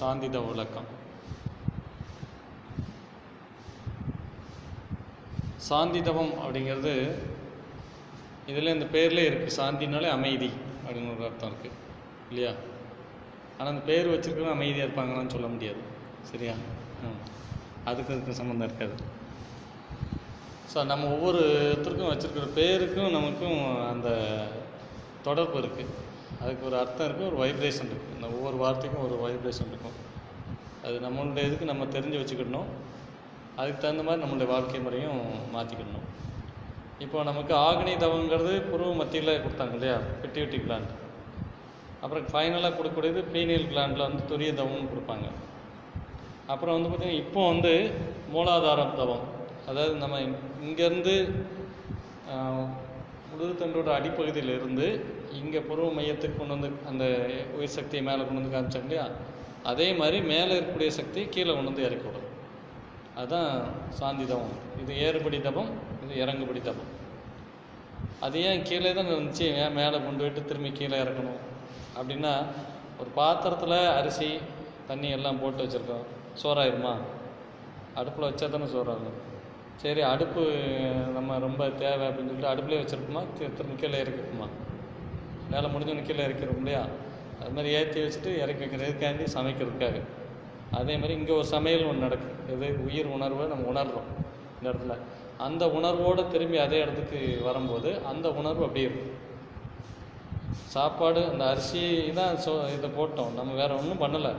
சாந்தி தவ விளக்கம் சாந்தி தவம் அப்படிங்கிறது இதில் இந்த பேர்லேயே இருக்குது சாந்தினாலே அமைதி அப்படின்னு ஒரு அர்த்தம் இருக்குது இல்லையா? ஆனால் அந்த பேர் வச்சிருக்கவங்க அமைதியாக இருப்பாங்களான்னு சொல்ல முடியாது. சரியா? அதுக்கு அதுக்கு சம்மந்தம் இருக்காது. ஸோ நம்ம ஒவ்வொருத்தருக்கும் வச்சுருக்கிற பேருக்கும் நமக்கும் அந்த தொடர்பு இருக்குது அதுக்கு ஒரு அர்த்தம் இருக்குது ஒரு வைப்ரேஷன் இருக்கும் இந்த ஒவ்வொரு வார்த்தைக்கும் ஒரு வைப்ரேஷன் இருக்கும். அது நம்மளுடைய இதுக்கு நம்ம தெரிஞ்சு வச்சுக்கிடணும். அதுக்கு தகுந்த மாதிரி நம்மளுடைய வாழ்க்கை முறையும் மாற்றிக்கிடணும் இப்போ நமக்கு ஆக்னி தவங்கிறது புருவ மத்தியில் கொடுத்தாங்க இல்லையா? பிட்டியூட்டி கிளாண்ட் அப்புறம் ஃபைனலாக கொடுக்கக்கூடியது பீனியல் கிளாண்டில் வந்து துரிய தவம்னு கொடுப்பாங்க. அப்புறம் வந்து பார்த்திங்கன்னா இப்போ வந்து மூலாதாரம் தவம். அதாவது நம்ம இங்கேருந்து முதுகுத்தண்டோட அடிப்பகுதியில் இருந்து இங்கே பருவ மையத்துக்கு கொண்டு வந்து அந்த உயிர் சக்தியை மேலே கொண்டு வந்து காமிச்சாங்க இல்லையா? அதே மாதிரி மேலே இருக்கக்கூடிய சக்தி கீழே கொண்டு வந்து இறக்கி விடும் அதுதான் சாந்தி தபம் இது ஏறுபடி தபம் இது இறங்குபடி தபம் அது ஏன் கீழே தான் இருந்துச்சு? ஏன் மேலே கொண்டு போயிட்டு திரும்பி கீழே இறக்கணும்? அப்படின்னா ஒரு பாத்திரத்தில் அரிசி தண்ணி எல்லாம் போட்டு வச்சுருக்கோம். சோறாயிருமா? அடுப்பில் வச்சா தானே சோறாகும். சரி அடுப்பு நம்ம ரொம்ப தேவை அப்படின்னு சொல்லிட்டு அடுப்புலேயே வச்சுருப்போமா? திரும்ப கீழே இறக்கிப்போமா வேலை முடிஞ்சவனு கீழே இறக்கிறோம் இல்லையா? அது மாதிரி ஏற்றி வச்சுட்டு இறக்கி வைக்கிறதுக்காண்டி சமைக்கிறதுக்காக. அதே மாதிரி இங்கே ஒரு சமையல் ஒன்று நடக்கும் எது உயிர் உணர்வை நம்ம உணர்கிறோம் இந்த இடத்துல. அந்த உணர்வோடு திரும்பி அதே இடத்துக்கு வரும்போது அந்த உணர்வு அப்படியே இருக்கும் சாப்பாடு அந்த அரிசி தான் சோ இதை போட்டோம். நம்ம வேறு ஒன்றும் பண்ணலை.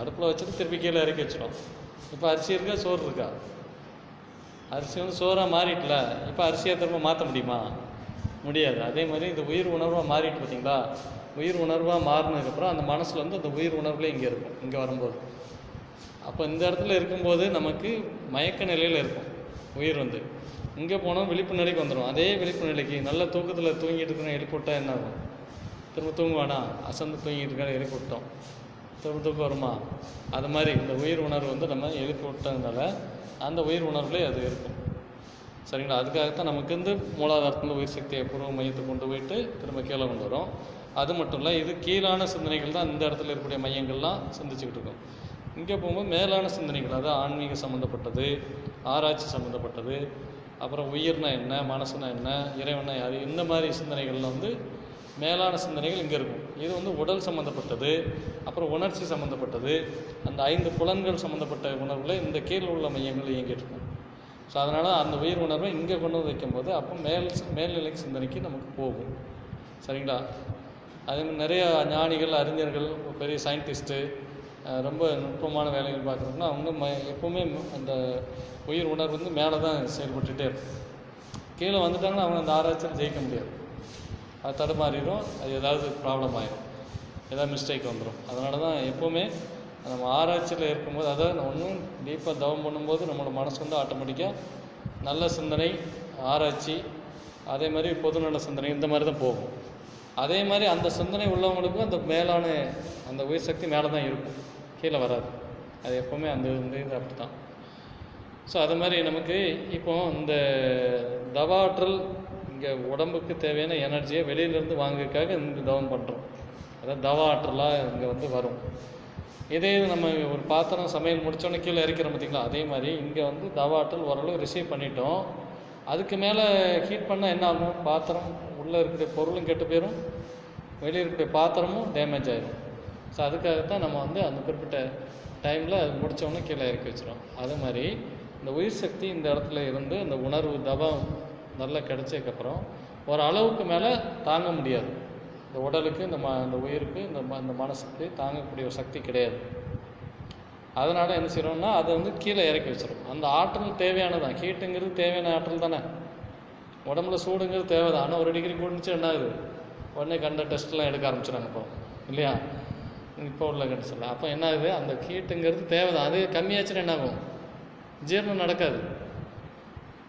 அடுப்பில் வச்சுட்டு திருப்பி கீழே இறக்கி வச்சிடும் இப்போ அரிசி இருக்கா? சோறு இருக்கா? அரிசி வந்து சோறாக மாறிட்டல இப்போ அரிசியை திரும்ப மாற்ற முடியுமா? முடியாது. அதே மாதிரி இந்த உயிர் உணர்வாக மாறிட்டு பார்த்தீங்களா உயிர் உணர்வாக மாறினதுக்கப்புறம் அந்த மனசில் வந்து அந்த உயிர் உணர்வுலேயே இங்கே இருக்கும் இங்கே வரும்போது. அப்போ இந்த இடத்துல இருக்கும்போது நமக்கு மயக்க நிலையில் இருக்கும் உயிர் வந்து. இங்கே போனால் விழிப்பு நிலைக்கு வந்துடும் அதே விழிப்பு நிலைக்கு நல்ல தூக்கத்தில் தூங்கிட்டு இருக்கிறோம் எழுப்பிவிட்டா என்ன ஆகும்? திரும்ப தூங்குவானா? அசந்து தூங்கிட்டு இருக்க எழுப்பிவிட்டோம் விட்டோம் வருமா அது மாதிரி இந்த உயிர் உணர்வு வந்து நம்ம எழுப்பி விட்டதுனால அந்த உயிர் உணர்வுலேயே அது இருக்கும். சரிங்களா? அதுக்காகத்தான் நமக்கு வந்து மூலாதாரத்தில் உயிர் சக்தியை பூர்வ மையத்தை கொண்டு போயிட்டு திரும்ப கீழே கொண்டு வரும். அது மட்டும் இல்லை இது கீழான சிந்தனைகள் தான் இந்த இடத்துல இருக்கக்கூடிய மையங்கள்லாம் சிந்திச்சுக்கிட்டு இருக்கும். இங்கே போகும்போது மேலான சிந்தனைகள் அதாவது ஆன்மீக சம்மந்தப்பட்டது ஆராய்ச்சி சம்மந்தப்பட்டது அப்புறம் உயிர்னா என்ன மனசுனா என்ன இறைவனா யார் இந்த மாதிரி சிந்தனைகள்லாம் வந்து மேலான சிந்தனைகள் இங்கே இருக்கும். இது வந்து உடல் சம்மந்தப்பட்டது அப்புறம் உணர்ச்சி சம்மந்தப்பட்டது அந்த ஐந்து புலன்கள் சம்மந்தப்பட்ட உணர்வுகளை இந்த கீழ் உள்ள மையங்கள் இயங்கிட்டு இருக்கும். ஸோ அதனால் அந்த உயிர் உணர்வை இங்கே கொண்டு வந்து வைக்கும்போது அப்போ மேல் மேல்நிலை சிந்தனைக்கு நமக்கு போகும். சரிங்களா? அதே மாதிரி நிறைய ஞானிகள் அறிஞர்கள் பெரிய சயின்டிஸ்ட்டு ரொம்ப நுட்பமான வேலைகள் பார்க்குறோம்னா அவங்க ம எப்போவுமே அந்த உயிர் உணர்வு வந்து மேலே தான் செயல்பட்டுகிட்டே இருக்கும். கீழே வந்துட்டாங்கன்னா அவங்க அந்த ஆராய்ச்சியில் ஜெயிக்க முடியாது. அது தடுமாறிடும் அது ஏதாவது ப்ராப்ளம் ஆயிடும் ஏதாவது மிஸ்டேக் வந்துடும் அதனால தான் எப்போவுமே நம்ம ஆராய்ச்சியில் இருக்கும்போது அதாவது ஒன்றும் டீப்பாக தவம் பண்ணும்போது நம்மளோட மனசு வந்து ஆட்டோமேட்டிக்காக நல்ல சிந்தனை ஆராய்ச்சி அதே மாதிரி பொதுநல சிந்தனை இந்த மாதிரி தான் போகும். அதே மாதிரி அந்த சிந்தனை உள்ளவங்களுக்கும் அந்த மேலான அந்த உயிர் சக்தி மேலே தான் இருக்கும். கீழே வராது. அது எப்போவுமே அந்த இந்த இது அப்படி தான் ஸோ அது மாதிரி நமக்கு இப்போ இந்த தவாற்றல் இங்கே உடம்புக்கு தேவையான எனர்ஜியை வெளியிலேருந்து வாங்குறதுக்காக இந்த தவம் பண்ணுறோம் அதாவது தவ ஆற்றலாக இங்கே வந்து வரும். இதே நம்ம ஒரு பாத்திரம் சமையல் முடித்தோன்னே கீழே இறக்கிறோம் பார்த்தீங்களா அதே மாதிரி இங்கே வந்து தவ ஆற்றல் ஓரளவு ரிசீவ் பண்ணிட்டோம். அதுக்கு மேலே ஹீட் பண்ணால் என்ன ஆகும்? பாத்திரம் உள்ளே இருக்கிற பொருளும் கெட்டு போயிடும் வெளியே இருக்கிற பாத்திரமும் டேமேஜ் ஆகிடும் ஸோ அதுக்காகத்தான் நம்ம வந்து அந்த குறிப்பிட்ட டைமில் அது முடித்தோடனே கீழே இறக்கி வச்சிடும் அது மாதிரி இந்த உயிர் சக்தி இந்த இடத்துல இருந்து இந்த உணர்வு தவம் நல்லா கிடைச்சதுக்கப்புறம் ஒரு அளவுக்கு மேலே தாங்க முடியாது. இந்த உடலுக்கு இந்த ம இந்த உயிருக்கு இந்த ம இந்த மனசுக்கு தாங்கக்கூடிய ஒரு சக்தி கிடையாது. அதனால் என்ன செய்கிறோம்னா அதை வந்து கீழே இறக்கி வச்சிடும் அந்த ஆற்றல் தேவையானதான் ஹீட்டுங்கிறது தேவையான ஆற்றல் தானே. உடம்புல சூடுங்கிறது தேவை தான் ஆனால் ஒரு டிகிரி கூடுச்சு என்ன ஆகுது? உடனே கண்ட டெஸ்ட்லாம் எடுக்க ஆரம்பிச்சிடாங்க இப்போ. இல்லையா? இப்போ உள்ள கண்டிஷனில் அப்போ என்ன ஆகுது? அந்த ஹீட்டுங்கிறது தேவை தான் அது கம்மியாச்சுன்னா என்ன ஆகும்? ஜீரணம் நடக்காது.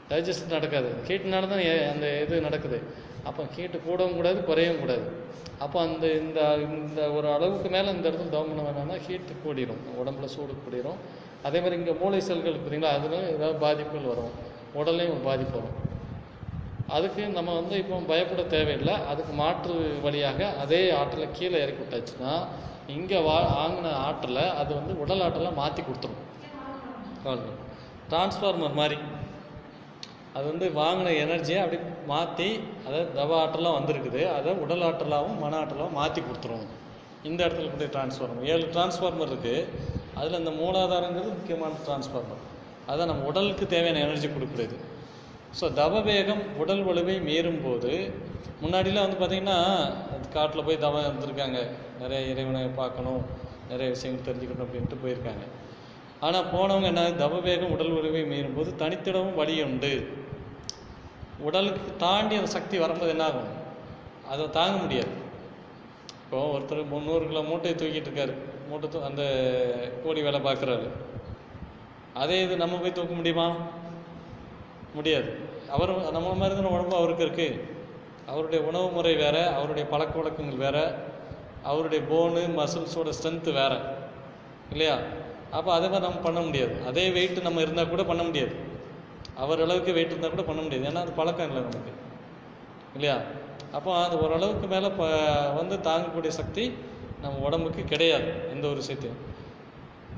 டைஜஸ்ட் நடக்காது. ஹீட்னால தான் அந்த இது நடக்குது. அப்போ ஹீட்டு கூடவும் கூடாது குறையவும் கூடாது. அப்போ அந்த இந்த இந்த ஒரு அளவுக்கு மேலே இந்த இடத்துல தவம் பண்ண வேணாம்னா ஹீட்டு கூடிரும். உடம்புல சூடு கூடிரும். அதே மாதிரி இங்கே மூளை செல்கள் பார்த்தீங்களா அதில் ஏதாவது பாதிப்புகள் வரும். உடல்லையும் ஒரு பாதிப்பு வரும். அதுக்கு நம்ம வந்து இப்போ பயப்பட தேவையில்லை. அதுக்கு மாற்று வழியாக அதே ஆற்றலை கீழே இறக்கி விட்டாச்சுன்னா இங்கே வா வாங்கின ஆற்றலை அது வந்து உடல் ஆற்றலை மாற்றி கொடுத்துரும். டிரான்ஸ்ஃபார்மர் மாதிரி. அது வந்து வாங்கின எனர்ஜியை அப்படி மாற்றி அதாவது தவ ஆற்றலாக வந்திருக்குது. அதை உடல் ஆற்றலாகவும் மன ஆற்றலாகவும் மாற்றி கொடுத்துரும் இந்த இடத்துல கொண்டு டிரான்ஸ்ஃபார்மர் ஏழு டிரான்ஸ்ஃபார்மர் இருக்குது அதில் இந்த மூலாதாரங்கிறது முக்கியமான டிரான்ஸ்ஃபார்மர் அதான் நம்ம உடலுக்கு தேவையான எனர்ஜி கொடுக்குறது ஸோ தவ வேகம் உடல் வலுவை மீறும் போது முன்னாடிலாம் வந்து பார்த்திங்கன்னா காட்டில் போய் தவம் இருந்திருக்காங்க. நிறைய இறைவனை பார்க்கணும். நிறைய விஷயங்கள் தெரிஞ்சுக்கணும் அப்படின்ட்டு போயிருக்காங்க. ஆனால் போனவங்க என்ன தவவேகம் உடல் வலுவை மீறும் போது தனித்திடவும் வழி உண்டு. உடலுக்கு தாண்டி அந்த சக்தி வரும்போது என்ன ஆகும் அதை தாங்க முடியாது. இப்போ ஒருத்தர் முந்நூறு கிலோ மூட்டையை தூக்கிட்டு இருக்காரு. மூட்டை தூ அந்த கூலி வேலை பார்க்குறாரு. அதே இது நம்ம போய் தூக்க முடியுமா? முடியாது. அவர் நம்ம மாதிரி தானே உடம்பு அவருக்கு இருக்கு. அவருடைய உணவு முறை வேற அவருடைய பழக்க வழக்கங்கள் வேற அவருடைய போனு மசில்ஸோட ஸ்ட்ரென்த்து வேற. இல்லையா? அப்போ அதை மாதிரி நம்ம பண்ண முடியாது. அதே வெயிட் நம்ம இருந்தால் கூட பண்ண முடியாது. அவர் அளவுக்கு வெயிட் இருந்தால் கூட பண்ண முடியாது. ஏன்னா அது பழக்கம் இல்லை நமக்கு. இல்லையா? அப்போ அது ஓரளவுக்கு மேலே ப வந்து தாங்கக்கூடிய சக்தி நம்ம உடம்புக்கு கிடையாது. எந்த ஒரு விஷயத்தையும்.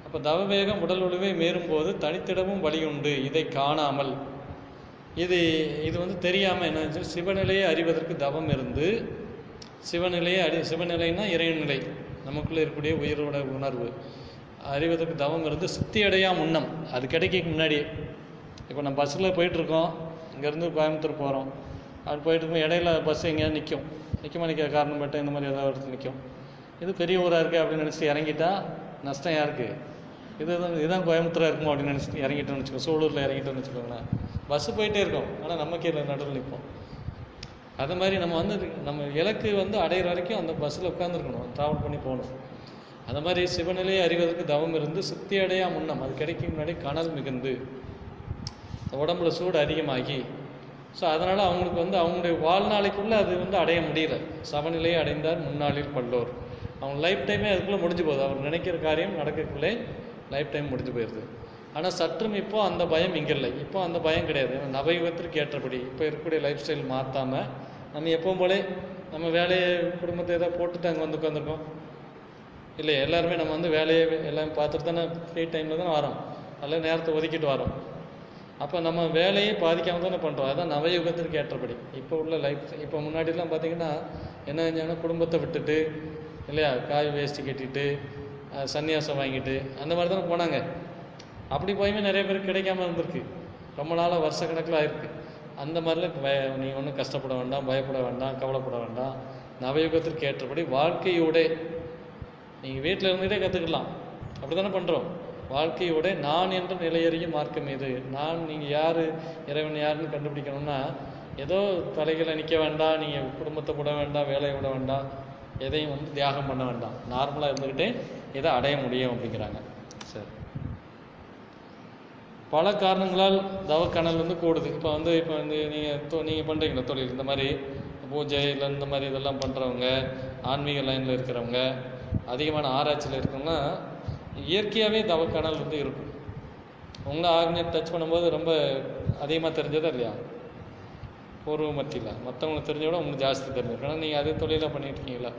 அப்போ தவவேகம் உடல் ஒழுவை மீறும்போது தனித்திடமும் வழி உண்டு. இதை காணாமல். இது இது வந்து தெரியாமல் என்ன சிவநிலையை அறிவதற்கு தவம் இருந்து சிவநிலையை அறி சிவநிலைன்னா இறைநிலை. நமக்குள்ளே இருக்கக்கூடிய உயிரோட உணர்வு. அறிவதற்கு தவம் இருந்து சித்தி அடையா முன்னம். அது கிடைக்க முன்னாடியே. இப்போ நம்ம பஸ்ஸில் போயிட்டுருக்கோம். இங்கேருந்து கோயம்புத்தூர் போகிறோம் அப்படி போயிட்டுருக்கும் இடையில பஸ் எங்கேயாவது நிற்கும் நிற்கமா நிற்கிற காரணம் மட்டும் இந்த மாதிரி ஏதாவது இடத்துல நிற்கும் இது பெரிய ஊராக இருக்குது அப்படின்னு நினச்சிட்டு இறங்கிட்டா நஷ்டம் யாருக்கு? இது இதுதான் கோயம்புத்தூராக இருக்குமோ அப்படின்னு நினச்சிட்டு இறங்கிட்டோம்னு வச்சுக்கோ சூலூரில் இறங்கிட்டோம்னு வச்சுக்கோங்களேன். பஸ்ஸு போயிட்டே இருக்கோம். ஆனால் நம்ம கீழே நடுவில் நிற்போம் அது மாதிரி நம்ம வந்து நம்ம இலக்கு வந்து அடையிற வரைக்கும் அந்த பஸ்ஸில் உட்காந்துருக்கணும் ட்ராவல் பண்ணி போகணும். அந்த மாதிரி சிவநிலையை அறிவதற்கு தவம் இருந்து சித்தி அடையா முன்னம். அது கிடைக்கும் முன்னாடி கனல் மிகுந்து. உடம்புல சூடு அதிகமாகி. ஸோ அதனால் அவங்களுக்கு வந்து அவங்களுடைய வாழ்நாளைக்குள்ளே அது வந்து அடைய முடியல. சமநிலையை அடைந்தார் முன்னாளில் பல்லோர். அவங்க லைஃப் டைமே அதுக்குள்ளே முடிஞ்சு போகுது. அவர் நினைக்கிற காரியம் நடக்கக்குள்ளே லைஃப் டைம் முடிஞ்சு போயிடுது ஆனால் சற்றும் இப்போது அந்த பயம் இங்கே இல்லை. இப்போ அந்த பயம் கிடையாது. ஏன்னா நவயுகத்திற்கு ஏற்றபடி இப்போ இருக்கக்கூடிய லைஃப் ஸ்டைல் மாற்றாமல் நம்ம எப்பவும் போலே நம்ம வேலையை குடும்பத்தை ஏதாவது போட்டுட்டு அங்கே வந்து உட்காந்துருக்கோம் இல்லை எல்லாருமே நம்ம வந்து வேலையை எல்லாம் பார்த்துட்டு தானே ஃப்ரீ டைமில் தானே வரோம். அதில் நேரத்தை ஒதுக்கிட்டு வரோம். அப்போ நம்ம வேலையை பாதிக்காம தானே பண்ணுறோம் அதான் நவயுகத்திற்கு ஏற்றபடி. இப்போ உள்ள லைஃப் இப்போ முன்னாடிலாம் பார்த்தீங்கன்னா என்ன செஞ்சாங்கன்னா குடும்பத்தை விட்டுட்டு இல்லையா காய் வேஸ்ட்டு கட்டிட்டு சன்னியாசம் வாங்கிட்டு அந்த மாதிரி தானே போனாங்க. அப்படி போயுமே நிறைய பேருக்கு கிடைக்காம இருந்திருக்கு. ரொம்ப நாளாக வருஷ கணக்கில் ஆயிருக்கு. அந்த மாதிரிலாம் பய நீ ஒன்றும் கஷ்டப்பட வேண்டாம் பயப்பட வேண்டாம் கவலைப்பட வேண்டாம். நவயுகத்திற்கு ஏற்றபடி வாழ்க்கையோட நீங்கள் வீட்டில் இருந்துகிட்டே கற்றுக்கலாம் அப்படி தானே பண்ணுறோம் வாழ்க்கையோட நான் என்ற நிலையறியும் மார்க்கம் இது. நான் நீங்கள் யார் இறைவன் யாருன்னு கண்டுபிடிக்கணும்னா ஏதோ தலைகளை நிற்க வேண்டாம் நீங்கள் குடும்பத்தை விட வேண்டாம் வேலையை விட வேண்டாம் எதையும் வந்து தியாகம் பண்ண வேண்டாம். நார்மலாக இருந்துக்கிட்டே இதை அடைய முடியும் அப்படிங்கிறாங்க. சரி. பல காரணங்களால் தவக்கணல் வந்து கூடுது. இப்போ வந்து இப்போ வந்து நீங்கள் தொ நீங்கள் பண்ணுறீங்களா தொழில்? இந்த மாதிரி பூஜை இல்லை இந்த மாதிரி இதெல்லாம் பண்ணுறவங்க ஆன்மீக லைனில் இருக்கிறவங்க அதிகமான ஆராய்ச்சியில் இருக்கவங்க இயற்கையாகவே தவக்கடல் வந்து இருக்கும். உங்களை ஆக்னியர் டச் பண்ணும்போது ரொம்ப அதிகமாக தெரிஞ்சதா இல்லையா? பூர்வ மத்தியில் மற்றவங்களுக்கு தெரிஞ்ச விட உங்களுக்கு ஜாஸ்தி தெரிஞ்சிருக்கும். ஏன்னா நீங்கள் அதே தொழிலாக பண்ணிட்டு இருக்கீங்களா?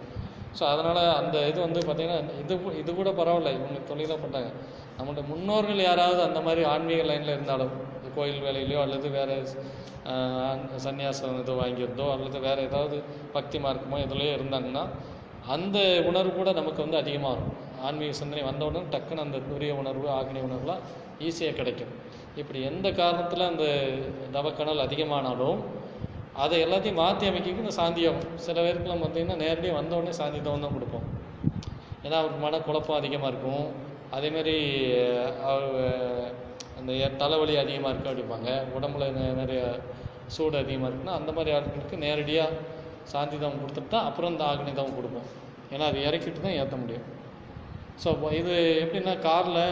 ஸோ அதனால் அந்த இது வந்து பார்த்திங்கன்னா இது இது கூட பரவாயில்ல. இவங்க தொழிலாக பண்ணுறாங்க நம்மளுடைய முன்னோர்கள் யாராவது அந்த மாதிரி ஆன்மீக லைனில் இருந்தாலும் கோயில் வேலையிலையோ அல்லது வேறு சன்னியாசம் இது வாங்கியிருந்தோ அல்லது வேறு ஏதாவது பக்தி மார்க்கமோ இதுலையோ இருந்தாங்கன்னா அந்த உணர்வு கூட நமக்கு வந்து அதிகமாக இருக்கும் ஆன்மீக சிந்தனை வந்தவுடன் டக்குன்னு அந்த துரிய உணர்வு ஆக்னி உணர்வுலாம் ஈஸியாக கிடைக்கும். இப்படி எந்த காரணத்தில் அந்த தவக்கணல் அதிகமானாலும் அதை எல்லாத்தையும் மாற்றி அமைக்கிறதுக்கு இந்த சாந்தி யோகம் சில பேருக்குலாம் பார்த்தீங்கன்னா நேரடியாக வந்தவுடனே சாந்தி தவம் தான் கொடுப்போம். ஏன்னா அவருக்கு மன குழப்பம் அதிகமாக இருக்கும். அதேமாரி அந்த தலைவலி அதிகமாக இருக்கும் அப்படிம்பாங்க. உடம்புல நிறைய சூடு அதிகமாக இருக்குன்னா அந்த மாதிரி ஆட்களுக்கு நேரடியாக சாந்தி தவம் கொடுத்துட்டு தான் அப்புறம் இந்த ஆக்னி தவம் கொடுப்போம். ஏன்னா அது இறக்கிட்டு தான் ஏற்ற முடியும். ஸோ இது எப்படின்னா காரில்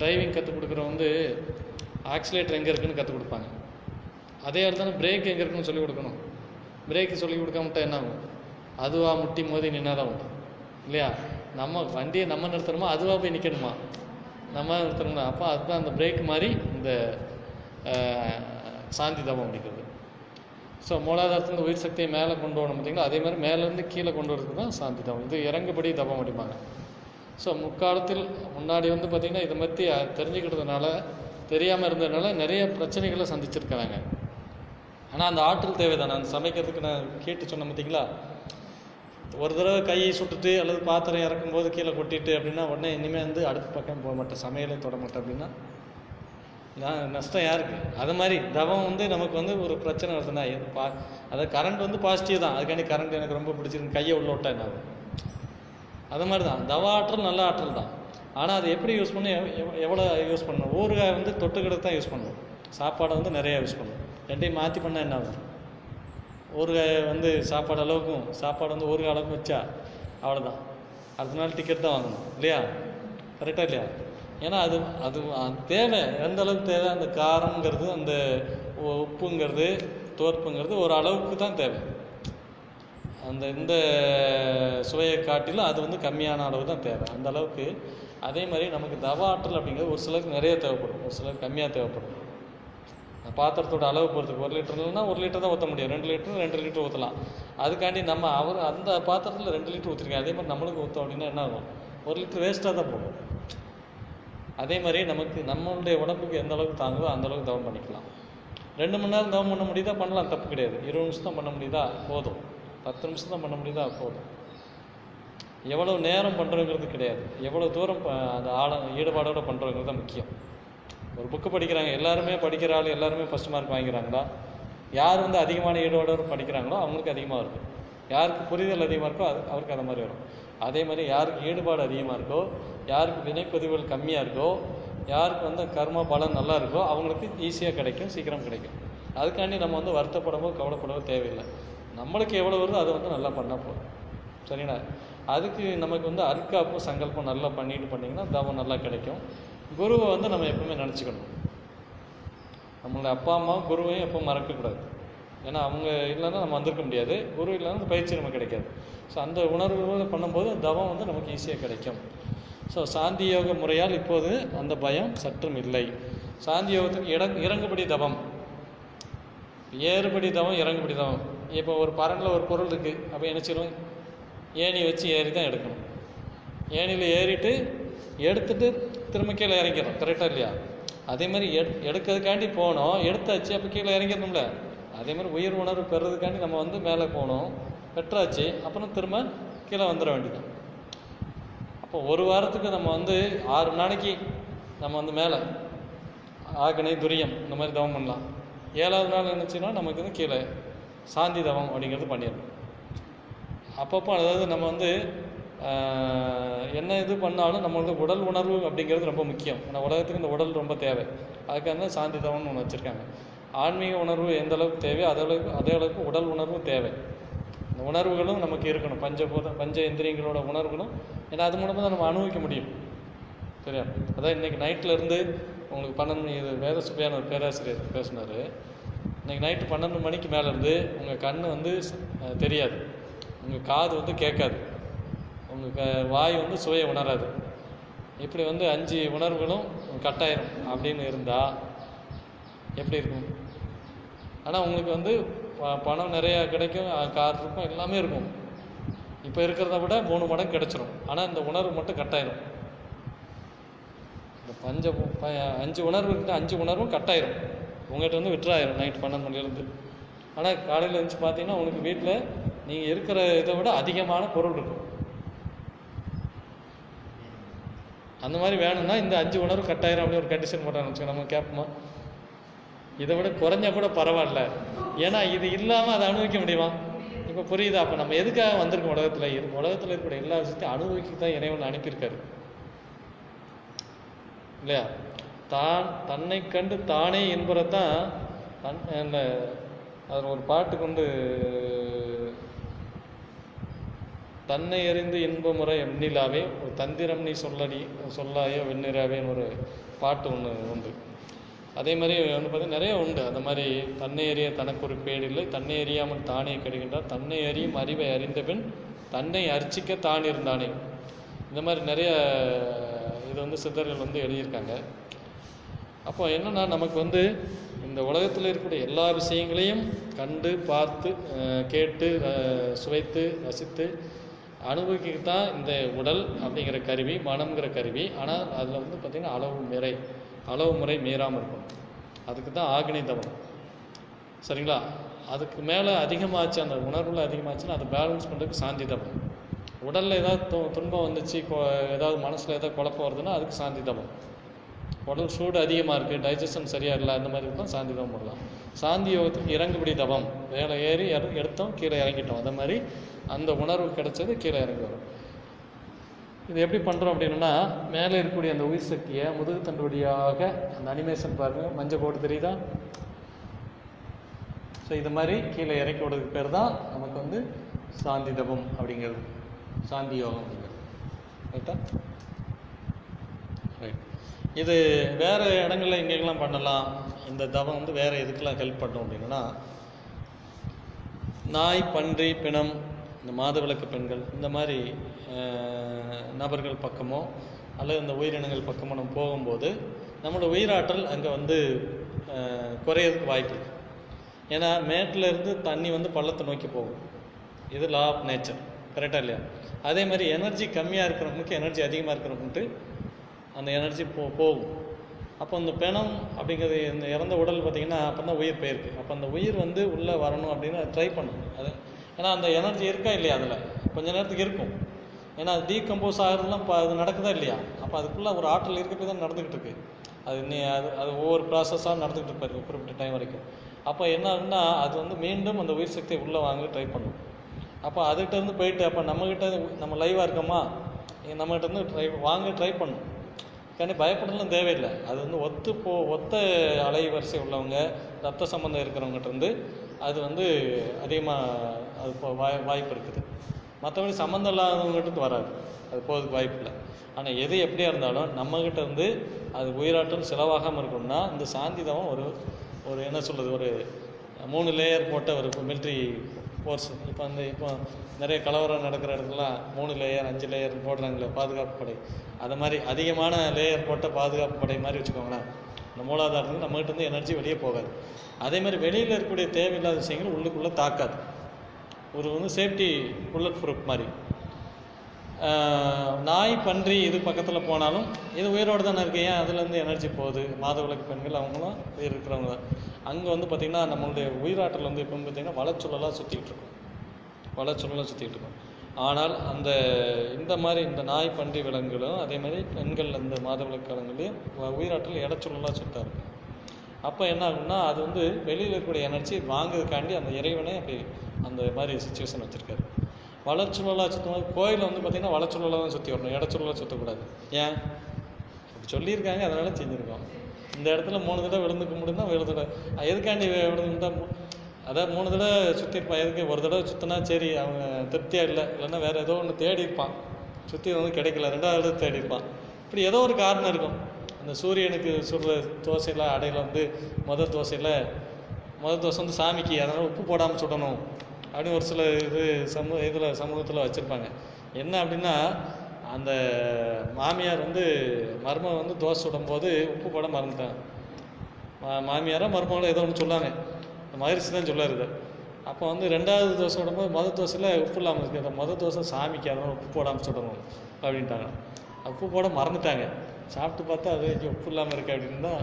டிரைவிங் கற்றுக் கொடுக்குற வந்து ஆக்சிலேட்டர் எங்கே இருக்குன்னு கற்றுக் கொடுப்பாங்க. அதே இடத்துல பிரேக் எங்கே இருக்குன்னு சொல்லிக் கொடுக்கணும். பிரேக் சொல்லிக் கொடுக்காமட்டா என்ன ஆகும்? அதுவாக முட்டி மோதி நின்னாதான் உண்டு. இல்லையா? நம்ம வண்டியை நம்ம நிறுத்தணுமா? அதுவாக போய் நிற்கணுமா நம்ம நிறுத்தணுமா அப்போ அதுதான் அந்த பிரேக் மாதிரி இந்த சாந்தி தபம் முடிக்கிறது ஸோ மூலாதாரத்துலேருந்து உயிர் சக்தியை மேலே கொண்டு வரணும் பார்த்தீங்களா? அதே மாதிரி மேலேருந்து கீழே கொண்டு வரதுக்கு தான் சாந்தி தபம் இது இறங்குபடி தவம் அப்படிம்பாங்க ஸோ முக்காலத்தில் முன்னாடி வந்து பார்த்திங்கன்னா இதை பற்றி தெரிஞ்சுக்கிட்டதுனால தெரியாமல் இருந்ததுனால நிறைய பிரச்சனைகளை சந்திச்சிருக்கிறாங்க. ஆனால் அந்த ஆற்றல் தேவைதானே? அந்த சமைக்கிறதுக்கு நான் கேட்டு சொன்னேன் பார்த்தீங்களா ஒரு தடவை கையை சுட்டுட்டு அல்லது பாத்திரம் இறக்கும்போது கீழே கொட்டிட்டு அப்படின்னா உடனே இனிமேல் வந்து அடுத்த பக்கம் போக மாட்டேன் சமையலே தொட மாட்டேன் அப்படின்னா நான் நஷ்டம் யாருக்கு? அது மாதிரி தவம் வந்து நமக்கு வந்து ஒரு பிரச்சனை வருதுன்னா எது பா அதாவது கரண்ட் வந்து பாசிட்டிவ் தான். அதுக்காண்டி கரண்ட் எனக்கு ரொம்ப பிடிச்சிருக்கு. கையை உள்ள விட்டேன் நான் அது மாதிரி தான் தவ ஆற்றல் நல்ல ஆற்றல் தான். ஆனால் அது எப்படி யூஸ் பண்ணி எவ்- எவ்வளோ யூஸ் பண்ணணும்? ஊறுகாய் வந்து தொட்டுக்கிட்டு தான் யூஸ் பண்ணணும் சாப்பாடை வந்து நிறையா யூஸ் பண்ணணும் ரெண்டையும் மாற்றி பண்ணால் என்ன ஆகும்? ஊறுகாய் வந்து சாப்பாடு அளவுக்கும் சாப்பாடு வந்து ஊறுகாய் அளவுக்கு வச்சா அவ்வளோதான் அடுத்த நாள் டிக்கெட் தான் வாங்கணும். இல்லையா? கரெக்டாக இல்லையா? ஏன்னா அது அது அது தேவை. எந்த அளவுக்கு தேவை? அந்த காரங்கிறது அந்த உ- உப்புங்கிறது தோற்புங்கிறது ஒரு அளவுக்கு தான் தேவை. அந்த இந்த சுவையை காட்டிலும் அது வந்து கம்மியான அளவு தான் தேவை. அந்த அளவுக்கு அதே மாதிரி நமக்கு தவ ஆற்றல் அப்படிங்கிறது ஒரு சிலருக்கு நிறைய தேவைப்படும். ஒரு சிலருக்கு கம்மியாக தேவைப்படும். அந்த பாத்திரத்தோட அளவு பொறுத்து ஒரு லிட்டர் இல்லைன்னா ஒரு லிட்டர் தான் ஊற்ற முடியும். ரெண்டு லிட்டர் ரெண்டு லிட்டர் ஊற்றலாம் அதுக்காண்டி நம்ம அவர் அந்த பாத்திரத்தில் ரெண்டு லிட்டர் ஊற்றிருக்கேன் அதே மாதிரி நம்மளுக்கு ஊற்றோம் அப்படின்னா என்ன ஆகும்? ஒரு லிட்டர் வேஸ்ட்டாக தான் போகும். அதே மாதிரி நமக்கு நம்மளுடைய உடம்புக்கு எந்த அளவுக்கு தாங்குதோ அந்த அளவுக்கு தவம் பண்ணிக்கலாம். ரெண்டு மணி நேரம் தவம் பண்ண முடியுதா? பண்ணலாம். தப்பு கிடையாது. இருபது நிமிஷம் தான் பண்ண முடியுதா? போதும். பத்து நிமிஷம் தான் பண்ண முடியுதா? போதும். எவ்வளோ நேரம் பண்ணுறோங்கிறது கிடையாது. எவ்வளோ தூரம் அந்த ஆழ ஈடுபாடோடு பண்ணுறோங்கிறது தான் முக்கியம். ஒரு புக்கு படிக்கிறாங்க. எல்லாருமே படிக்கிற ஆள் எல்லாருமே ஃபஸ்ட் மார்க் வாங்கிக்கிறாங்களா? யார் வந்து அதிகமான ஈடுபாடோடு படிக்கிறாங்களோ அவங்களுக்கு அதிகமாக இருக்கும். யாருக்கு புரிதல் அதிகமாக இருக்கோ அது அவருக்கு அந்த மாதிரி வரும். அதே மாதிரி யாருக்கு ஈடுபாடு அதிகமாக இருக்கோ யாருக்கு வினைப்பதிவுகள் கம்மியாக இருக்கோ யாருக்கு வந்து கர்ம பலன் நல்லா இருக்கோ அவங்களுக்கு ஈஸியாக கிடைக்கும் சீக்கிரம் கிடைக்கும். அதுக்காண்டி நம்ம வந்து வருத்தப்படவோ கவலைப்படவோ தேவையில்லை. நம்மளுக்கு எவ்வளோ வருதோ அதை வந்து நல்லா பண்ணால் போதும். சரிங்களா? அதுக்கு நமக்கு வந்து அர்க்காப்பும் சங்கல்பம் நல்லா பண்ணிட்டு பண்ணிங்கன்னா தவம் நல்லா கிடைக்கும். குருவை வந்து நம்ம எப்பவுமே நினச்சிக்கணும். நம்மளோட அப்பா அம்மா குருவையும் எப்போ மறக்கக்கூடாது ஏன்னா அவங்க இல்லைன்னா நம்ம வந்திருக்க முடியாது. குரு இல்லைன்னா அந்த பயிற்சி நமக்கு கிடைக்காது. ஸோ அந்த உணர்வுகளை பண்ணும்போது தவம் வந்து நமக்கு ஈஸியாக கிடைக்கும். ஸோ சாந்தி யோக முறையால் இப்போது அந்த பயம் சற்றும் இல்லை. சாந்தி யோகத்துக்கு இட இறங்குபடி தவம். ஏறுபடி தவம் இறங்குபடி தவம். இப்போ ஒரு பரனில் ஒரு பொருள் இருக்குது அப்போ என்ன செய்யணும் ஏணி வச்சு ஏறி தான் எடுக்கணும். ஏணியில் ஏறிட்டு எடுத்துட்டு திரும்ப கீழே இறங்கிறோம் கரெக்டாக இல்லையா? அதே மாதிரி எடு எடுக்கிறதுக்காண்டி போனோம். எடுத்தாச்சு அப்போ கீழே இறங்கிடணும்ல. அதே மாதிரி உயிர் உணர்வு பெறதுக்காண்டி நம்ம வந்து மேலே போனோம். பெற்றாச்சு. அப்புறம் திரும்ப கீழே வந்துட வேண்டியது அப்போ ஒரு வாரத்துக்கு நம்ம வந்து ஆறு நாளைக்கு நம்ம வந்து மேலே ஆகனை துரியம் இந்த மாதிரி தவம் பண்ணலாம். ஏழாவது நாள் என்னச்சுன்னா நமக்கு வந்து கீழே சாந்தி தவம் அப்படிங்கிறது பண்ணிடணும். அப்பப்போ அதாவது நம்ம வந்து என்ன இது பண்ணாலும் நம்மளுக்கு உடல் உணர்வு அப்படிங்கிறது ரொம்ப முக்கியம். ஏன்னா உலகத்துக்கு இந்த உடல் ரொம்ப தேவை. அதுக்காக தான் சாந்தி தவம்னு ஒன்று வச்சுருக்காங்க. ஆன்மீக உணர்வு எந்த அளவுக்கு தேவையோ அதே அளவுக்கு அதே அளவுக்கு உடல் உணர்வும் தேவை. இந்த உணர்வுகளும் நமக்கு இருக்கணும். பஞ்சபூதம் பஞ்ச இந்திரியங்களோட உணர்வுகளும் ஏன்னா அது மூலமாக தான் நம்ம அனுபவிக்க முடியும். சரியா? அதான் இன்னைக்கு நைட்டில் இருந்து உங்களுக்கு பன்னெண்டு இது வேத சுபையான ஒரு பேராசிரியர் பேசினார். இன்னைக்கு நைட்டு பன்னெண்டு மணிக்கு மேலே இருந்து உங்கள் கண் வந்து தெரியாது. உங்கள் காது வந்து கேட்காது. உங்கள் வாய் வந்து சுவையை உணராது. இப்படி வந்து அஞ்சு உணர்வுகளும் கட்டாயிரும் அப்படின்னு இருந்தால் எப்படி இருக்கும்? ஆனால் உங்களுக்கு வந்து ப- பணம் நிறையா கிடைக்கும் கார் இருக்கும் எல்லாமே இருக்கும். இப்போ இருக்கிறத விட மூணு மடங்கு கிடைச்சிரும். ஆனால் இந்த உணர்வு மட்டும் கட்டாயிரும். இந்த பஞ்ச அஞ்சு உணர்வு இருக்குது அஞ்சு உணர்வும் கட்டாயிரும். உங்கள்கிட்ட வந்து விட்டுறாயிரும் நைட் பன்னெண்டு மணிலேருந்து ஆனால் காலையில் எழுந்துச்சு பார்த்தீங்கன்னா உங்களுக்கு வீட்டில் நீங்கள் இருக்கிற இதை விட அதிகமான பொருள் இருக்கும் அந்த மாதிரி வேணும்னா இந்த அஞ்சு உணர்வு கட்டாயிரம் அப்படி ஒரு கண்டிஷன் போட்டான்னு வச்சுக்கோ நம்ம கேட்போமா இதை விட குறைஞ்சா கூட பரவாயில்ல. ஏன்னா இது இல்லாமல் அதை அனுபவிக்க முடியுமா? இப்போ புரியுதா? அப்போ நம்ம எதுக்காக வந்திருக்கோம் உலகத்தில்? இரு உலகத்தில் இருக்கிற எல்லா விஷயத்தையும் அனுபவிக்க தான் இறைவன் அனுப்பியிருக்காரு. இல்லையா? தான் தன்னை கண்டு தானே என்பதைத்தான் தன் அதில் ஒரு பாட்டு கொண்டு தன்னை அறிந்து இன்பமுறை எண்ணிலாவே ஒரு தந்திரம் நீ சொல்லடி சொல்லாயோ வெண்ணிறாவேன்னு ஒரு பாட்டு ஒன்று உண்டு. அதே மாதிரி வந்து பார்த்தீங்கன்னா நிறைய உண்டு. அந்த மாதிரி தன்னை அறிய தனக்கு ஒரு பேடில்லை தன்னை அறியாமல் தானே கெடுகின்றார் தன்னை அறியும் அறிவை அறிந்த பின் தன்னை அர்ச்சிக்க தான் இருந்தானே. இந்த மாதிரி நிறைய இது வந்து சித்தர்கள் வந்து எழுதியிருக்காங்க. அப்போ என்னன்னா நமக்கு வந்து இந்த உலகத்தில் இருக்கக்கூடிய எல்லா விஷயங்களையும் கண்டு பார்த்து கேட்டு சுவைத்து ரசித்து அனுபவிக்க தான் இந்த உடல் அப்படிங்கிற கருவி மனம்ங்கிற கருவி. ஆனால் அதில் வந்து பார்த்திங்கன்னா அளவு முறை அளவு முறை மீறாமல் இருக்கும் அதுக்கு தான் ஆக்னி தவம். சரிங்களா? அதுக்கு மேலே அதிகமாச்சு அந்த உணர்வுல அதிகமாச்சுன்னா அதை பேலன்ஸ் பண்ணுறதுக்கு சாந்தி தவம். உடலில் ஏதாவது து துன்பம் வந்துச்சு கொ- ஏதாவது மனசில் ஏதாவது குழப்பம் வருதுன்னா அதுக்கு சாந்தி தவம். உடல் சூடு அதிகமாக இருக்குது டைஜஷன் சரியாக இல்லை அந்த மாதிரி இருக்கலாம் சாந்தி தவம் பண்ணலாம் சாந்தி யோகத்துக்கு இறங்குபடி தவம். மேலே ஏறி இற- எடுத்தோம் கீழே இறங்கிட்டோம். அந்த மாதிரி அந்த உணர்வு கிடைச்சது கீழே இறங்கி வரும். இது எப்படி பண்ணுறோம் அப்படின்னா மேலே இருக்கக்கூடிய அந்த உயிர் சக்தியை முதுகு தண்டு வழியாக அந்த அனிமேஷன் பாருங்கள் மஞ்சள் போட்டு தெரியுதா? ஸோ இது மாதிரி கீழே இறக்கி விடுறதுக்கு பேர் தான் நமக்கு வந்து சாந்தி தபம் அப்படிங்கிறது. சாந்தி யோகம் அப்படிங்கிறது. ரைட்டா ரைட் இது வேறு இடங்கள்ல எங்கெங்கெல்லாம் பண்ணலாம். இந்த தவம் வந்து வேறு எதுக்கெல்லாம் ஹெல்ப் பண்ணும் அப்படின்னா நாய் பன்றி பிணம் இந்த மாதவிளக்கு பெண்கள் இந்த மாதிரி நபர்கள் பக்கமோ அல்லது இந்த உயிரினங்கள் பக்கமோ நம்ம போகும்போது நம்மளோட உயிராற்றல் அங்கே வந்து குறையிறதுக்கு வாய்ப்பு இருக்கு. ஏன்னா மேட்டில் இருந்து தண்ணி வந்து பள்ளத்தை நோக்கி போகும். இது லா ஆஃப் நேச்சர் கரெக்டாக இல்லையா? அதே மாதிரி எனர்ஜி கம்மியாக இருக்கிறவங்களுக்கு எனர்ஜி அதிகமாக இருக்கிறவங்களுக்கு அந்த எனர்ஜி போ போகும். அப்போ அந்த பிணம் அப்படிங்கிறது இந்த இறந்த உடல் பார்த்திங்கன்னா அப்போ தான் உயிர் போயிருக்கு. அப்போ அந்த உயிர் வந்து உள்ளே வரணும் அப்படின்னு ட்ரை பண்ணும் அது ஏன்னா அந்த எனர்ஜி இருக்கா இல்லையா அதில்? கொஞ்சம் நேரத்துக்கு இருக்கும். ஏன்னா அது டீகம்போஸ் ஆகிறதுலாம் இப்போ அது நடக்குதா இல்லையா? அப்போ அதுக்குள்ளே ஒரு ஆற்றல் இருக்க போய் தான் நடந்துக்கிட்டு இருக்கு. அது நீ அது அது ஒவ்வொரு ப்ராசஸாக நடந்துக்கிட்டு இருப்பாரு குறிப்பிட்ட டைம் வரைக்கும். அப்போ என்ன ஆகுதுன்னா அது வந்து மீண்டும் அந்த உயிர் சக்தியை உள்ளே வாங்க ட்ரை பண்ணும். அப்போ அதுகிட்ட இருந்து போயிட்டு அப்போ நம்மக்கிட்ட நம்ம லைவாக இருக்கோமா? நம்மகிட்ட இருந்து ட்ரை வாங்க ட்ரை பண்ணும். கண்டி பயப்படலாம் தேவையில்லை. அது வந்து ஒத்து போ ஒத்த அலை வரிசை உள்ளவங்க ரத்த சம்பந்தம் இருக்கிறவங்ககிட்ட இருந்து அது வந்து அதிகமாக அது வாய் வாய்ப்பு இருக்குது. மற்றபடி சம்மந்தம் இல்லாதவங்ககிட்ட இருந்து வராது. அது போகிறதுக்கு வாய்ப்பு இல்லை. ஆனால் எது எப்படியா இருந்தாலும் நம்மக்கிட்ட இருந்து அது உயிராட்டம் செலவாகாமல் இருக்கணும்னா இந்த சாந்திதவம் ஒரு ஒரு என்ன சொல்கிறது ஒரு மூணு லேயர் போட்ட ஒரு மிலிட்ரி ஃபோர்ஸ் இப்போ அந்த இப்போ நிறைய கலவரம் நடக்கிற இடத்துலலாம் மூணு லேயர் அஞ்சு லேயர் போடுறாங்களே பாதுகாப்பு படை. அது மாதிரி அதிகமான லேயர் போட்ட பாதுகாப்பு படை மாதிரி வச்சுக்கோங்களேன். இந்த மூலாதாரத்துக்கு நம்மகிட்ட இருந்து எனர்ஜி வெளியே போகாது. அதே மாதிரி வெளியில் இருக்கக்கூடிய தேவையில்லாத விஷயங்கள் உள்ளுக்குள்ளே தாக்காது. ஒரு வந்து சேஃப்டி புல்லட் ப்ரூஃப் மாதிரி. நாய் பன்றி இது பக்கத்தில் போனாலும் இது உயிரோடு தானே இருக்கு. ஏன் அதுலேருந்து எனர்ஜி போகுது? மாதவிளக்கு பெண்கள் அவங்களும் உயிர் இருக்கிறவங்க தான். அங்கே வந்து பார்த்திங்கன்னா நம்மளுடைய உயிராற்றல் வந்து எப்பவும் பார்த்திங்கன்னா வளச்சுழலாக சுற்றிக்கிட்டு இருக்கும். வளச்சுழலாக சுற்றிக்கிட்டு இருக்கும். ஆனால் அந்த இந்த மாதிரி இந்த நாய் பன்றி விலங்குகளும் அதே மாதிரி பெண்கள் அந்த மாதவிலக்கு விலங்குலையும் உயிராற்றல் இடச்சுழலாக சுத்தா இருக்கும். அப்போ என்ன ஆகும்னா அது வந்து வெளியில் இருக்கக்கூடிய எனர்ஜி வாங்குறதுக்காண்டி அந்த இறைவனே அப்படி அந்த மாதிரி சுச்சுவேஷன் வச்சுருக்காரு. வளச்சுழலாக சுற்றும் போது கோயிலில் வந்து பார்த்திங்கன்னா வளச்சுழலாக தான் சுற்றி வரணும் இடச்சுழலாக சுற்றக்கூடாது ஏன்? அப்படி சொல்லியிருக்காங்க அதனால் செஞ்சுருக்கோம். இந்த இடத்துல மூணு தடவை விழுந்து கும்பிடுனா விழுந்து தடவை. எதுக்காண்டி விழுந்து கும்பிட்டா அதான் மூணு தடவை சுற்றிருப்பான் எதுக்கு? ஒரு தடவை சுற்றினா சரி அவன் திருப்தியாக இல்லை. இல்லைன்னா வேறு ஏதோ ஒன்று தேடி இருப்பான். சுற்றி வந்து கிடைக்கல. ரெண்டாவது தடவை தேடி இருப்பான். இப்படி ஏதோ ஒரு காரணம் இருக்கும். அந்த சூரியனுக்கு சுடுற தோசையில் அடையில் வந்து முதல் தோசையில் முதல் தோசை வந்து சாமிக்கு அதனால் உப்பு போடாமல் சுடணும். அப்படின்னு ஒரு சில இது சமூக இதில் சமூகத்தில் வச்சுருப்பாங்க. என்ன அப்படின்னா அந்த மாமியார் வந்து மருமகன் வந்து தோசை சுடும்போது உப்பு போட மறந்துட்டேன். மா மாமியாரோ மருமகளோ ஏதோ ஒன்று சொல்லாங்க மகிழ்ச்சி தான் சொல்லாருது அப்போ வந்து ரெண்டாவது தோசை விடும்போது மொதல் தோசையில் உப்பு இல்லாமல் இருக்குது அந்த மொதல் தோசை சாமிக்கு அதனால் உப்பு போடாமல் சுடணும் அப்படின்ட்டாங்க. உப்பு போட மறந்துட்டாங்க. சாப்பிட்டு பார்த்தா அது ஐயோ, உப்பு இல்லாமல் இருக்குது அப்படின்னு தான்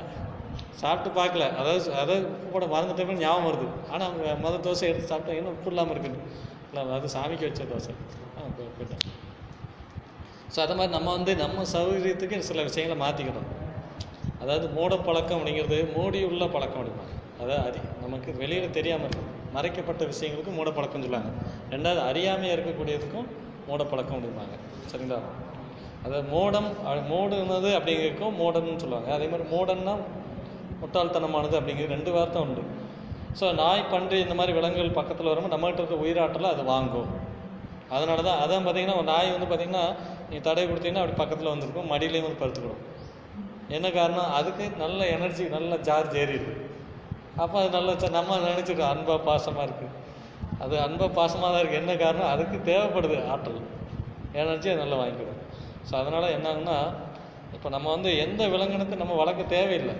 சாப்பிட்டு பார்க்கல. அதாவது அதாவது உப்பு போட மறந்துட்டப்ப ஞாபகம் வருது. ஆனால் அவங்க மொதல் தோசை எடுத்து சாப்பிட்டா இன்னும் உப்பு இல்லாமல் இருக்குன்னு. இல்லை அது சாமிக்கு வச்ச தோசை. ஆ போய்- போயிட்டேன். ஸோ அதை மாதிரி நம்ம வந்து நம்ம சௌகரியத்துக்கு சில விஷயங்களை மாற்றிக்கணும் அதாவது மூடப்பழக்கம் அப்படிங்கிறது மூடி உள்ள பழக்கம் அப்படிம்பாங்க அதாவது அறி நமக்கு வெளியில் தெரியாமல் இருக்கும். மறைக்கப்பட்ட விஷயங்களுக்கு மூடப்பழக்கம் சொல்லுவாங்க. ரெண்டாவது அறியாமையாக இருக்கக்கூடியதுக்கும் மூட பழக்கம் அப்படிம்பாங்க. சரிங்களா? அதாவது மோடம் மூடுனது அப்படிங்கிறதுக்கும் மூடன்னு சொல்லுவாங்க. அதே மாதிரி மோடன்னா முட்டாள்தனமானது அப்படிங்கிறது ரெண்டு வார்த்தை உண்டு. ஸோ நாய் பன்றி இந்த மாதிரி விலங்குகள் பக்கத்தில் வரும்போது நம்மகிட்ட இருக்க உயிராற்றலை அது வாங்கும். அதனால தான் அதான் பார்த்தீங்கன்னா ஒரு நாய் வந்து பார்த்திங்கன்னா நீ தடை கொடுத்தீங்கன்னா அப்படி பக்கத்தில் வந்திருக்கும் மடியிலையும் வந்து படுத்துக்கிடும் என்ன காரணம்? அதுக்கு நல்ல எனர்ஜி நல்ல சார்ஜ் ஏறிடுது. அப்போ அது நல்ல நம்ம நினச்சிருக்கோம் அன்பாக பாசமாக இருக்குது அது அன்பாக பாசமாக தான் இருக்குது என்ன காரணம்? அதுக்கு தேவைப்படுது ஆற்றல். எனர்ஜி அது நல்லா வாங்கிக்கிடும் ஸோ அதனால் என்னன்னா இப்போ நம்ம வந்து எந்த விலங்கினத்தை நம்ம வளர்க்க தேவையில்லை.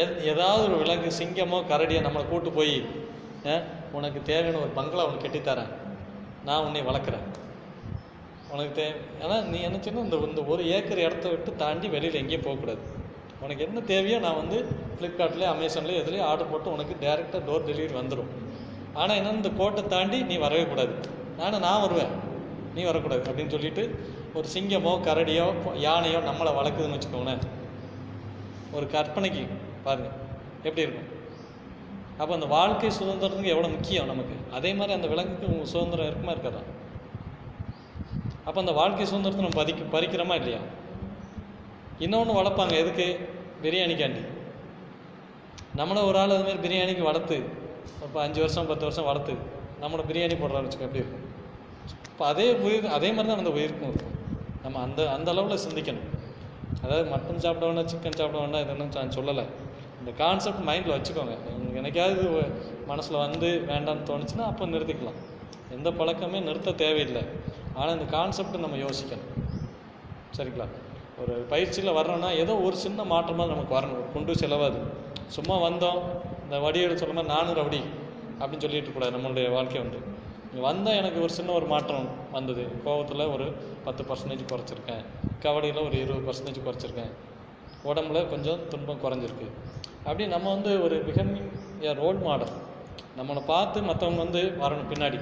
எத் ஏதாவது ஒரு விலங்கு சிங்கமோ கரடியோ நம்மளை கூட்டு போய் உனக்கு தேவையான ஒரு பங்களா உனக்கு கட்டித்தரேன். நான் உன்னை வளர்க்குறேன். உனக்கு தே ஏன்னா நீ என்ன இந்த இந்த ஒரு ஏக்கர் இடத்த விட்டு தாண்டி வெளியில் எங்கேயும் போகக்கூடாது. உனக்கு என்ன தேவையோ நான் வந்து ஃப்ளிப்கார்ட்லேயே அமேசான்லேயே எதுலேயும் ஆர்டர் போட்டு உனக்கு டேரெக்டாக டோர் டெலிவரி வந்துடும் ஆனால் என்ன இந்த கோட்டை தாண்டி நீ வரவே கூடாது. ஆனால் நான் வருவேன். நீ வரக்கூடாது அப்படின்னு சொல்லிட்டு ஒரு சிங்கமோ கரடியோ யானையோ நம்மளை வளர்க்குதுன்னு வச்சுக்கோங்களேன். ஒரு கற்பனைக்கு பாருங்கள் எப்படி இருக்கும்? அப்போ அந்த வாழ்க்கை சுதந்திரத்துக்கு எவ்வளோ முக்கியம் நமக்கு? அதே மாதிரி அந்த விலங்குக்கு சுதந்திரம் இருக்குமா இருக்காதான் அப்போ அந்த வாழ்க்கை சுதந்திரத்தை நம்ம பதிக்க பறிக்கிறோமா இல்லையா? இன்னொன்று வளர்ப்பாங்க எதுக்கு? பிரியாணிக்காண்டி. நம்மளை ஒரு ஆள் அது பிரியாணிக்கு வளர்த்து இப்போ அஞ்சு வருஷம் பத்து வருஷம் வளர்த்து நம்மளை பிரியாணி போடுறான்னு வச்சுக்கோ எப்படி இருக்கும் இப்போ அதே உயிர் அதே மாதிரி தான் அந்த உயிருக்கும் இருக்கும். நம்ம அந்த அந்த அளவில் சிந்திக்கணும். அதாவது மட்டன் சாப்பிட வேண்டாம் சிக்கன் சாப்பிட வேண்டாம் இதெல்லாம் நான் சொல்லலை. இந்த கான்செப்ட் மைண்டில் வச்சுக்கோங்க. உங்களுக்கு என்னைக்காவது மனசில் வந்து வேண்டாம்னு தோணுச்சுன்னா அப்போ நிறுத்திக்கலாம். எந்த பழக்கமே நிறுத்த தேவையில்லை. ஆனால் இந்த கான்செப்டை நம்ம யோசிக்கணும். சரிங்களா? ஒரு பயிற்சியில் வர்றோம்னா ஏதோ ஒரு சின்ன மாற்றமாக நமக்கு வரணும். ஒரு குண்டு செலவாது சும்மா வந்தோம் இந்த வடிவேல் சொல்ல மாதிரி நானூறு வடி அப்படின்னு சொல்லிட்டு கூடாது நம்மளுடைய வாழ்க்கை வந்து. இங்கே வந்தால் எனக்கு ஒரு சின்ன ஒரு மாற்றம் வந்தது. கோவத்தில் ஒரு பத்து பர்சன்டேஜ் குறைச்சிருக்கேன். கபடியில் ஒரு இருபது பர்சன்டேஜ் குறைச்சிருக்கேன். உடம்புல கொஞ்சம் துன்பம் குறைஞ்சிருக்கு. அப்படி நம்ம வந்து ஒரு பிகமிங் ஏ ரோல் மாடல் நம்மளை பார்த்து மற்றவங்க வந்து வரணும் பின்னாடி.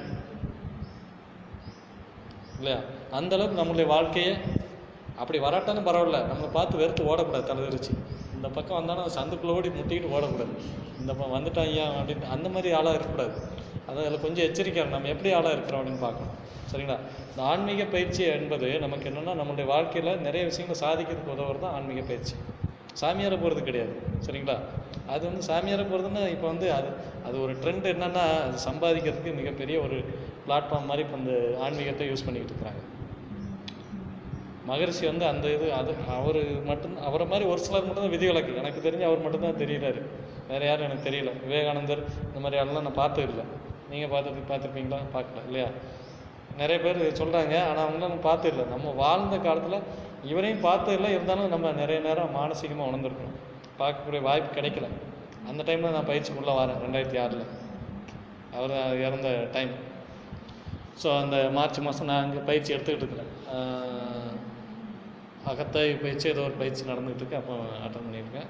இல்லையா? அந்த அளவுக்கு நம்மளுடைய வாழ்க்கையை அப்படி வராட்டாலும் பரவாயில்ல. நம்மளை பார்த்து வெறுத்து ஓடக்கூடாது தலைதெரிச்சு இந்த பக்கம் வந்தாலும் சந்துக்குள்ள ஓடி முட்டிக்கிட்டு ஓடக்கூடாது. இந்த பக்கம் வந்துட்டான் ஐயா அப்படின்னு அந்த மாதிரி ஆளாக இருக்கக்கூடாது. அதான் அதில் கொஞ்சம் எச்சரிக்கையாக நம்ம எப்படி ஆளாக இருக்கிறோம் அப்படின்னு பார்க்கணும். சரிங்களா? இந்த ஆன்மீக பயிற்சி என்பது நமக்கு என்னென்னா நம்மளுடைய வாழ்க்கையில் நிறைய விஷயங்களை சாதிக்கிறதுக்கு உதவுறது தான் ஆன்மீக பயிற்சி. சாமியாரை போகிறது கிடையாது. சரிங்களா? அது வந்து சாமியாரை போகிறதுன்னா இப்போ வந்து அது அது ஒரு ட்ரெண்ட் என்னென்னா அது சம்பாதிக்கிறதுக்கு மிகப்பெரிய ஒரு பிளாட்ஃபார்ம் மாதிரி இப்போ இந்த ஆன்மீகத்தை யூஸ் பண்ணிக்கிட்டு இருக்கிறாங்க. மகரிஷி வந்து அந்த இது அது அவர் மட்டும் அவரை மாதிரி ஒரு சிலர் மட்டும்தான் விதி விதிவிலக்கு. எனக்கு தெரிஞ்சு அவர் மட்டும்தான் தெரியறாரு. வேற யாரும் எனக்கு தெரியல. விவேகானந்தர் இந்த மாதிரி ஆளெல்லாம் நான் பார்த்தது இல்லை. நீங்கள் பார்த்து பார்த்துருப்பீங்களா? பார்க்கல இல்லையா? நிறைய பேர் சொல்கிறாங்க ஆனால் அவங்களாம் நம்ம பார்த்து இல்லை. நம்ம வாழ்ந்த காலத்தில் இவரையும் பார்த்தது இல்லை. இருந்தாலும் நம்ம நிறைய நேரம் மானசீகமாக உணர்ந்துருக்கணும். பார்க்கக்கூடிய வாய்ப்பு கிடைக்கல. அந்த டைமில் நான் பயிற்சிக்குள்ளே வரேன் ரெண்டாயிரத்தி ஆறில். அவர் இறந்த டைம் ஸோ அந்த மார்ச் மாதம் நான் அங்கே பயிற்சி எடுத்துக்கிட்டு இருக்கிறேன். அகத்தாய் பயிற்சி ஏதோ ஒரு பயிற்சி நடந்துகிட்டு இருக்கேன் அப்போ அட்டன் பண்ணியிருக்கேன்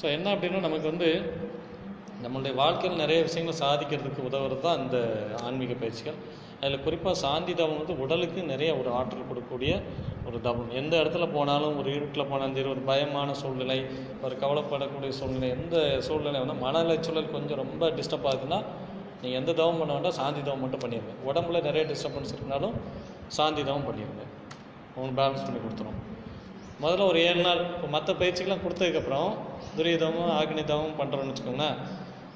ஸோ என்ன அப்படின்னா நமக்கு வந்து நம்மளுடைய வாழ்க்கையில் நிறைய விஷயங்களை சாதிக்கிறதுக்கு உதவுறது தான் இந்த ஆன்மீக பயிற்சிகள். அதில் குறிப்பாக சாந்தி தவம் வந்து உடலுக்கு நிறைய ஒரு ஆற்றல் கொடுக்கக்கூடிய ஒரு தவம். எந்த இடத்துல போனாலும் ஒரு இருட்டில் போனாலும் சரி ஒரு பயமான சூழ்நிலை ஒரு கவலைப்படக்கூடிய சூழ்நிலை எந்த சூழ்நிலை வந்து மன அலைச்சூழல் கொஞ்சம் ரொம்ப டிஸ்டர்ப் ஆகுதுன்னா நீங்கள் எந்த தவம் பண்ண வேண்டாம் சாந்தி தவம் மட்டும் பண்ணிடுங்க உடம்புல நிறைய டிஸ்டர்பன்ஸ் இருந்தாலும் சாந்தி தவம் பண்ணிடுங்க உங்களுக்கு பேலன்ஸ் பண்ணி கொடுத்துரும். முதல்ல ஒரு ஏழு நாள் இப்போ மற்ற பயிற்சிகள்லாம் கொடுத்ததுக்கப்புறம் துரியதமும் ஆக்னி தவம் பண்ணுறோன்னு வச்சுக்கோங்களேன்.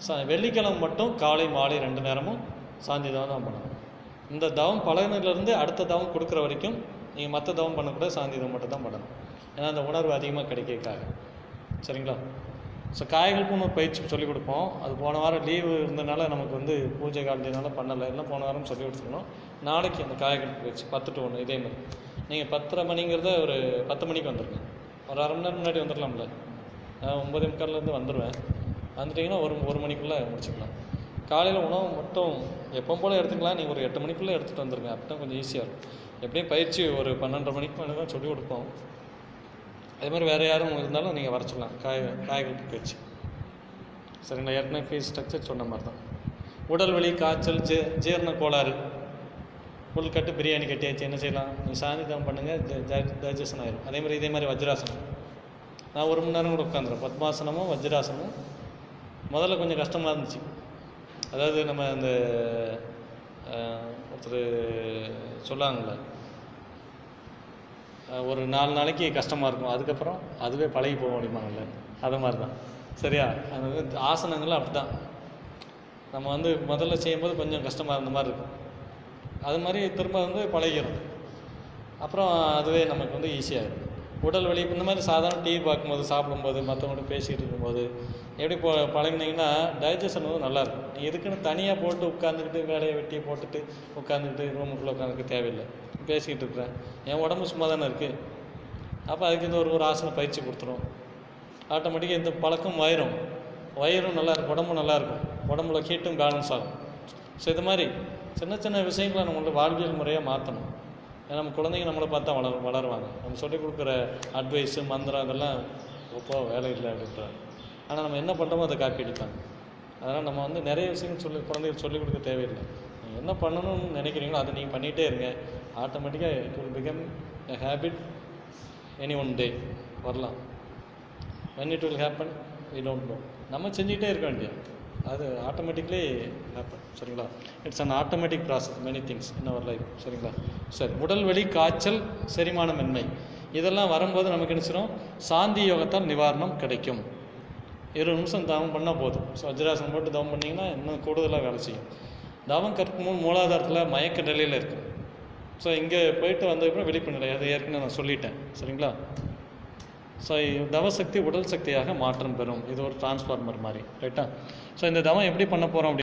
ச வெள்ளிக்கிழமை மட்டும் காலை மாலை ரெண்டு நேரமும் சாந்தி தவம் தான் பண்ணணும். இந்த தவம் பழகினதுலேருந்து அடுத்த தவம் கொடுக்குற வரைக்கும் நீங்கள் மற்ற தவம் பண்ணக்கூடாது சாந்தி தவம் மட்டும் தான் பண்ணணும். ஏன்னா அந்த உணர்வு அதிகமாக கிடைக்கிறதுக்காக. சரிங்களா? ஸோ காய்களுக்கும் ஒரு பயிற்சி சொல்லிக் கொடுப்போம். அது போன வாரம் லீவு இருந்தனால நமக்கு வந்து பூஜை காலத்தினால பண்ணலை. எல்லாம் போன வாரம் சொல்லி கொடுத்துருக்கணும் நாளைக்கு அந்த காய்கள் பயிற்சி பத்து டு ஒன்று இதே மாதிரி. நீங்கள் பத்தரை மணிங்கிறத ஒரு பத்து மணிக்கு வந்துடுங்க ஒரு அரை மணி நேரம் முன்னாடி வந்துடலாம்ல. நான் ஒம்பது முக்கால்லேருந்து வந்துடுவேன் வந்துட்டிங்கன்னா ஒரு ஒரு மணிக்குள்ளே முடிச்சுக்கலாம். காலையில் உணவு மட்டும் எப்போ போல் எடுத்துக்கலாம். நீங்கள் ஒரு எட்டு மணிக்குள்ளே எடுத்துகிட்டு வந்துருங்க. அப்போ தான் கொஞ்சம் ஈஸியாக இருக்கும். எப்படியும் பயிற்சி ஒரு பன்னெண்டரை மணிக்கு மேலே தான் சொல்லிக் கொடுப்போம். அதே மாதிரி வேறு யாரும் இருந்தாலும் நீங்கள் வர சொல்லலாம். காய் புக்கு வச்சு. சரிங்களா? ஏற்கனவே ஃபீஸ் ஸ்ட்ரக்சர் சொன்ன மாதிரி தான். உடல் வலி காய்ச்சல் ஜீ ஜீரண கோளாறு. புல் கட்டு பிரியாணி கட்டியாச்சு. என்ன செய்யலாம்? நீங்கள் சாந்திதம் பண்ணுங்கள் டைஜஷன் ஆயிரும். அதே மாதிரி இதே மாதிரி வஜ்ராசனம். நான் ஒரு மணி நேரம் கூட உட்காந்துரும் பத்மாசனமும் வஜ்ராசனமும் முதல்ல கொஞ்சம் கஷ்டமாக இருந்துச்சு. அதாவது நம்ம அந்த ஒருத்தர் சொல்லாங்களே ஒரு நாலு நாளைக்கு கஷ்டமாக இருக்கும். அதுக்கப்புறம் அதுவே பழகி போக முடியுமாங்கல்ல? அது மாதிரி தான் சரியா? அந்த வந்து ஆசனங்களும் அப்படி தான் நம்ம வந்து முதல்ல செய்யும்போது கொஞ்சம் கஷ்டமாக இருந்த மாதிரி இருக்கும். அது மாதிரி திரும்ப வந்து பழகிடும் அப்புறம் அதுவே நமக்கு வந்து ஈஸியாக இருக்கும். உடல் வலி இந்த மாதிரி சாதாரண டிவி பார்க்கும்போது சாப்பிடும்போது மற்றவங்கள்ட்ட பேசிகிட்டு இருக்கும்போது எப்படி போ பழகினீங்கன்னா டைஜஷன் வந்து நல்லாயிருக்கும் நீ எதுக்குன்னு தனியாக போட்டு உட்காந்துக்கிட்டு வேலையை வெட்டி போட்டுட்டு உட்காந்துக்கிட்டு ரூமுக்குள்ளே உட்காந்துக்க தேவையில்லை. பேசிக்கிட்டு இருக்கிறேன். என் உடம்பு சும்மா தானே இருக்குது அப்போ அதுக்கு இந்த ஒரு ஒரு ஆசனம் பயிற்சி கொடுத்துரும். ஆட்டோமேட்டிக்காக இந்த பழக்கம் வயிறும் வயிறும் நல்லா இருக்கும் உடம்பும் நல்லாயிருக்கும் உடம்புல ஹீட்டும் பேலன்ஸ் ஆகும். ஸோ இது மாதிரி சின்ன சின்ன விஷயங்களை நம்மளோட வாழ்வியல் முறையாக மாற்றணும் ஏன்னா நம்ம குழந்தைங்க நம்மளை பார்த்தா வளர் வளருவாங்க. நம்ம சொல்லிக் கொடுக்குற அட்வைஸு மந்திரம் அதெல்லாம் ஒப்போ வேலை இல்லை அப்படின்றாங்க ஆனால் நம்ம என்ன பண்ணுறோமோ அதை காப்பி அடிப்பாங்க அதனால் நம்ம வந்து நிறைய விஷயங்கள் சொல்லி குழந்தைகளுக்கு சொல்லிக் கொடுக்க தேவையில்லை. நீங்கள் என்ன பண்ணணும்னு நினைக்கிறீங்களோ அதை நீங்கள் பண்ணிகிட்டே இருங்க. ஆட்டோமேட்டிக்காக it will become a habit any one day வரலாம். When it will happen we don't know நம்ம செஞ்சுக்கிட்டே இருக்க வேண்டியது. அது ஆட்டோமேட்டிக்லி ஹேப்பன் சரிங்களா? It's an automatic process many things in our life சரிங்களா? சரி உடல் வலி காய்ச்சல் செரிமானமின்மை. இதெல்லாம் வரும்போது நமக்கு என்ன செய்யணும் சாந்தி யோகத்தால் நிவாரணம் கிடைக்கும். இருபது நிமிஷம் தவம் பண்ணால் போதும். ஸோ வஜ்ராசனம் போட்டு தவம் பண்ணிங்கன்னா இன்னும் கூடுதலாக வேலை செய்யும். தவம் கற்கும் போது மூலாதாரத்தில் மயக்க நிலையில் இருக்கும் ஸோ இங்கே போயிட்டு வந்ததுக்கப்புறம் விழிப்பு நிலை. அது ஏற்கனவே நான் சொல்லிட்டேன். சரிங்களா? ஸோ தவசக்தி உடல் சக்தியாக மாற்றம் பெறும். இது ஒரு டிரான்ஸ்ஃபார்மர் மாதிரி. ரைட்டா ஸோ இந்த தவம் எப்படி பண்ண போகிறோம்